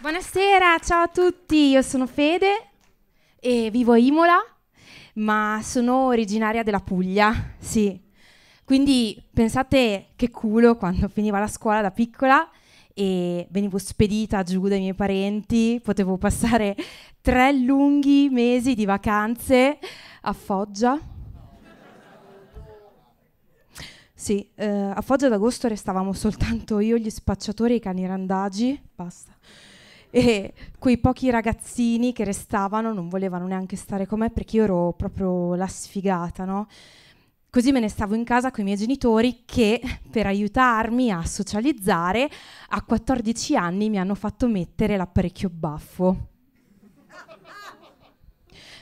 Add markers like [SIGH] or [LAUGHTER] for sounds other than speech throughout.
Buonasera, ciao a tutti, io sono Fede e vivo a Imola, ma sono originaria della Puglia, sì. Quindi pensate che culo quando finiva la scuola da piccola e venivo spedita giù dai miei parenti, potevo passare tre lunghi mesi di vacanze a Foggia. Sì, eh, a Foggia d'agosto restavamo soltanto io, gli spacciatori e i cani randagi, basta. E quei pochi ragazzini che restavano non volevano neanche stare con me perché io ero proprio la sfigata, no? Così me ne stavo in casa con i miei genitori che per aiutarmi a socializzare a 14 anni mi hanno fatto mettere l'apparecchio baffo.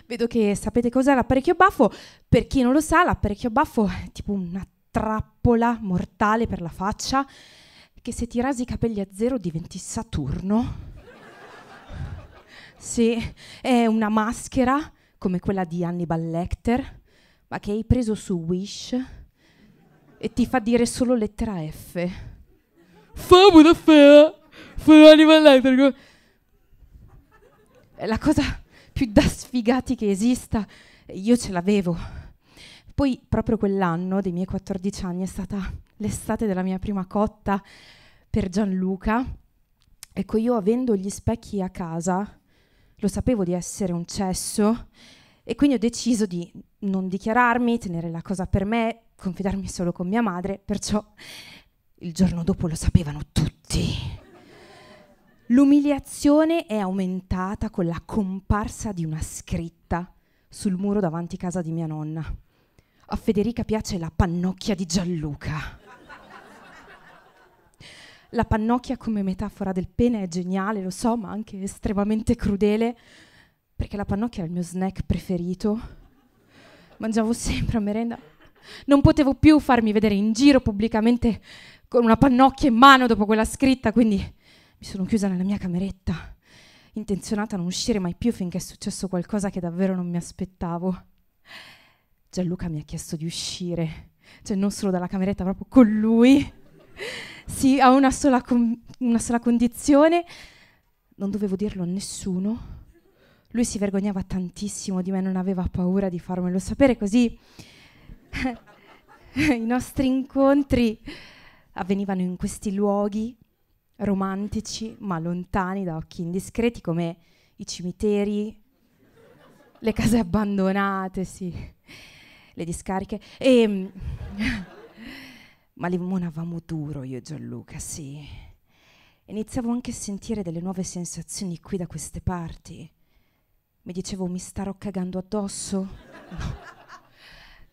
Vedo che sapete cos'è l'apparecchio baffo. Per chi non lo sa, l'apparecchio baffo è tipo una trappola mortale per la faccia che se ti rasi i capelli a zero diventi Saturno. Sì, è una maschera come quella di Hannibal Lecter, ma che hai preso su Wish e ti fa dire solo lettera F. Famo da fe, fe Hannibal Lecter. È la cosa più da sfigati che esista. Io ce l'avevo. Poi proprio quell'anno dei miei 14 anni è stata [LAUGHS] l'estate della mia prima cotta per Gianluca. Ecco, io avendo gli specchi a casa, lo sapevo di essere un cesso e quindi ho deciso di non dichiararmi, tenere la cosa per me, confidarmi solo con mia madre, perciò il giorno dopo lo sapevano tutti. L'umiliazione è aumentata con la comparsa di una scritta sul muro davanti casa di mia nonna. A Federica piace la pannocchia di Gianluca. La pannocchia come metafora del pene è geniale, lo so, ma anche estremamente crudele, perché la pannocchia era il mio snack preferito. Mangiavo sempre a merenda. Non potevo più farmi vedere in giro pubblicamente con una pannocchia in mano dopo quella scritta, quindi mi sono chiusa nella mia cameretta, intenzionata a non uscire mai più finché è successo qualcosa che davvero non mi aspettavo. Gianluca mi ha chiesto di uscire, cioè non solo dalla cameretta, proprio con lui. Sì, a una sola, com- una sola condizione, non dovevo dirlo a nessuno. Lui si vergognava tantissimo di me, non aveva paura di farmelo sapere, così [LAUGHS] i nostri incontri avvenivano in questi luoghi romantici ma lontani da occhi indiscreti come i cimiteri, le case abbandonate, sì, le discariche. E [LAUGHS] ma limonavamo duro io e Gianluca, sì. Iniziavo anche a sentire delle nuove sensazioni qui da queste parti. Mi dicevo mi starò cagando addosso? No.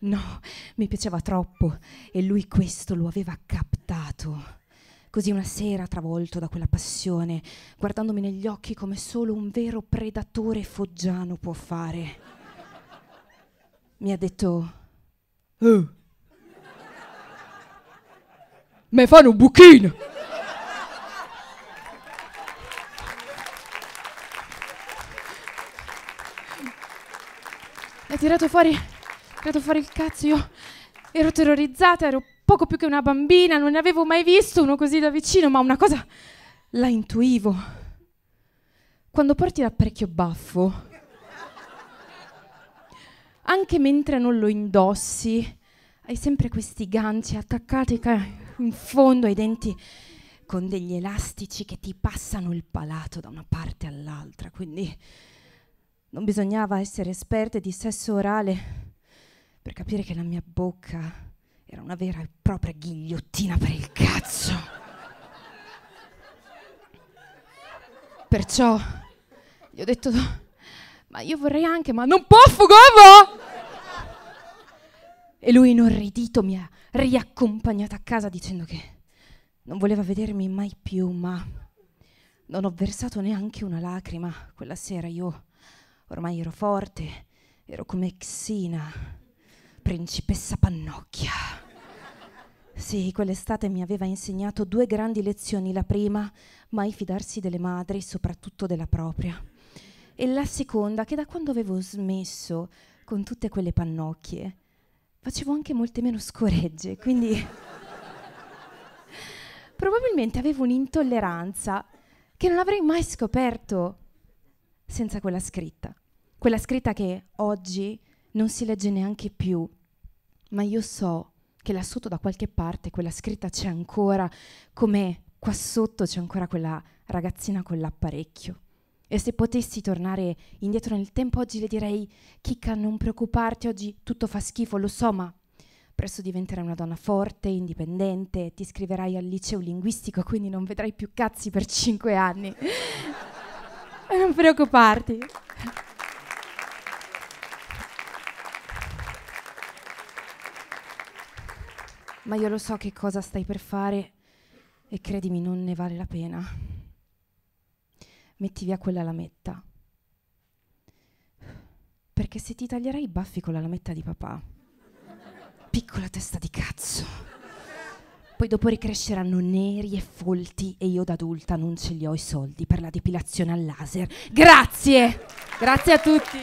No, [LAUGHS] mi piaceva troppo e lui questo lo aveva captato. Così una sera, travolto da quella passione, guardandomi negli occhi come solo un vero predatore foggiano può fare, mi ha detto: Oh, me fanno un buchino. Ha tirato fuori, tirato fuori il cazzo, io ero terrorizzata, ero poco più che una bambina, non ne avevo mai visto uno così da vicino, ma una cosa la intuivo. Quando porti l'apparecchio baffo, anche mentre non lo indossi, hai sempre questi ganci attaccati in fondo ai denti con degli elastici che ti passano il palato da una parte all'altra, quindi non bisognava essere esperte di sesso orale per capire che la mia bocca era una vera e propria ghigliottina per il cazzo. Perciò gli ho detto, ma io vorrei anche, ma non può fugovo! E lui inorridito mi ha riaccompagnata a casa dicendo che non voleva vedermi mai più, ma non ho versato neanche una lacrima quella sera. Io ormai ero forte, ero come Xina, principessa Pannocchia. Sì, quell'estate mi aveva insegnato due grandi lezioni. La prima, mai fidarsi delle madri, soprattutto della propria. E la seconda, che da quando avevo smesso con tutte quelle pannocchie, facevo anche molte meno scoregge, quindi [LAUGHS] probabilmente avevo un'intolleranza che non avrei mai scoperto senza quella scritta. Quella scritta che oggi non si legge neanche più, ma io so che là sotto da qualche parte quella scritta c'è ancora, come qua sotto c'è ancora quella ragazzina con l'apparecchio. E se potessi tornare indietro nel tempo oggi le direi, Chicca, non preoccuparti, oggi tutto fa schifo, lo so, ma presto diventerai una donna forte, indipendente, ti iscriverai al liceo linguistico, quindi non vedrai più cazzi per cinque anni. [LAUGHS] non preoccuparti. Ma io lo so che cosa stai per fare e credimi, non ne vale la pena. Metti via quella lametta. Perché se ti taglierai i baffi con la lametta di papà, piccola testa di cazzo, poi dopo ricresceranno neri e folti e io da adulta non ce li ho i soldi per la depilazione al laser. Grazie! Grazie a tutti!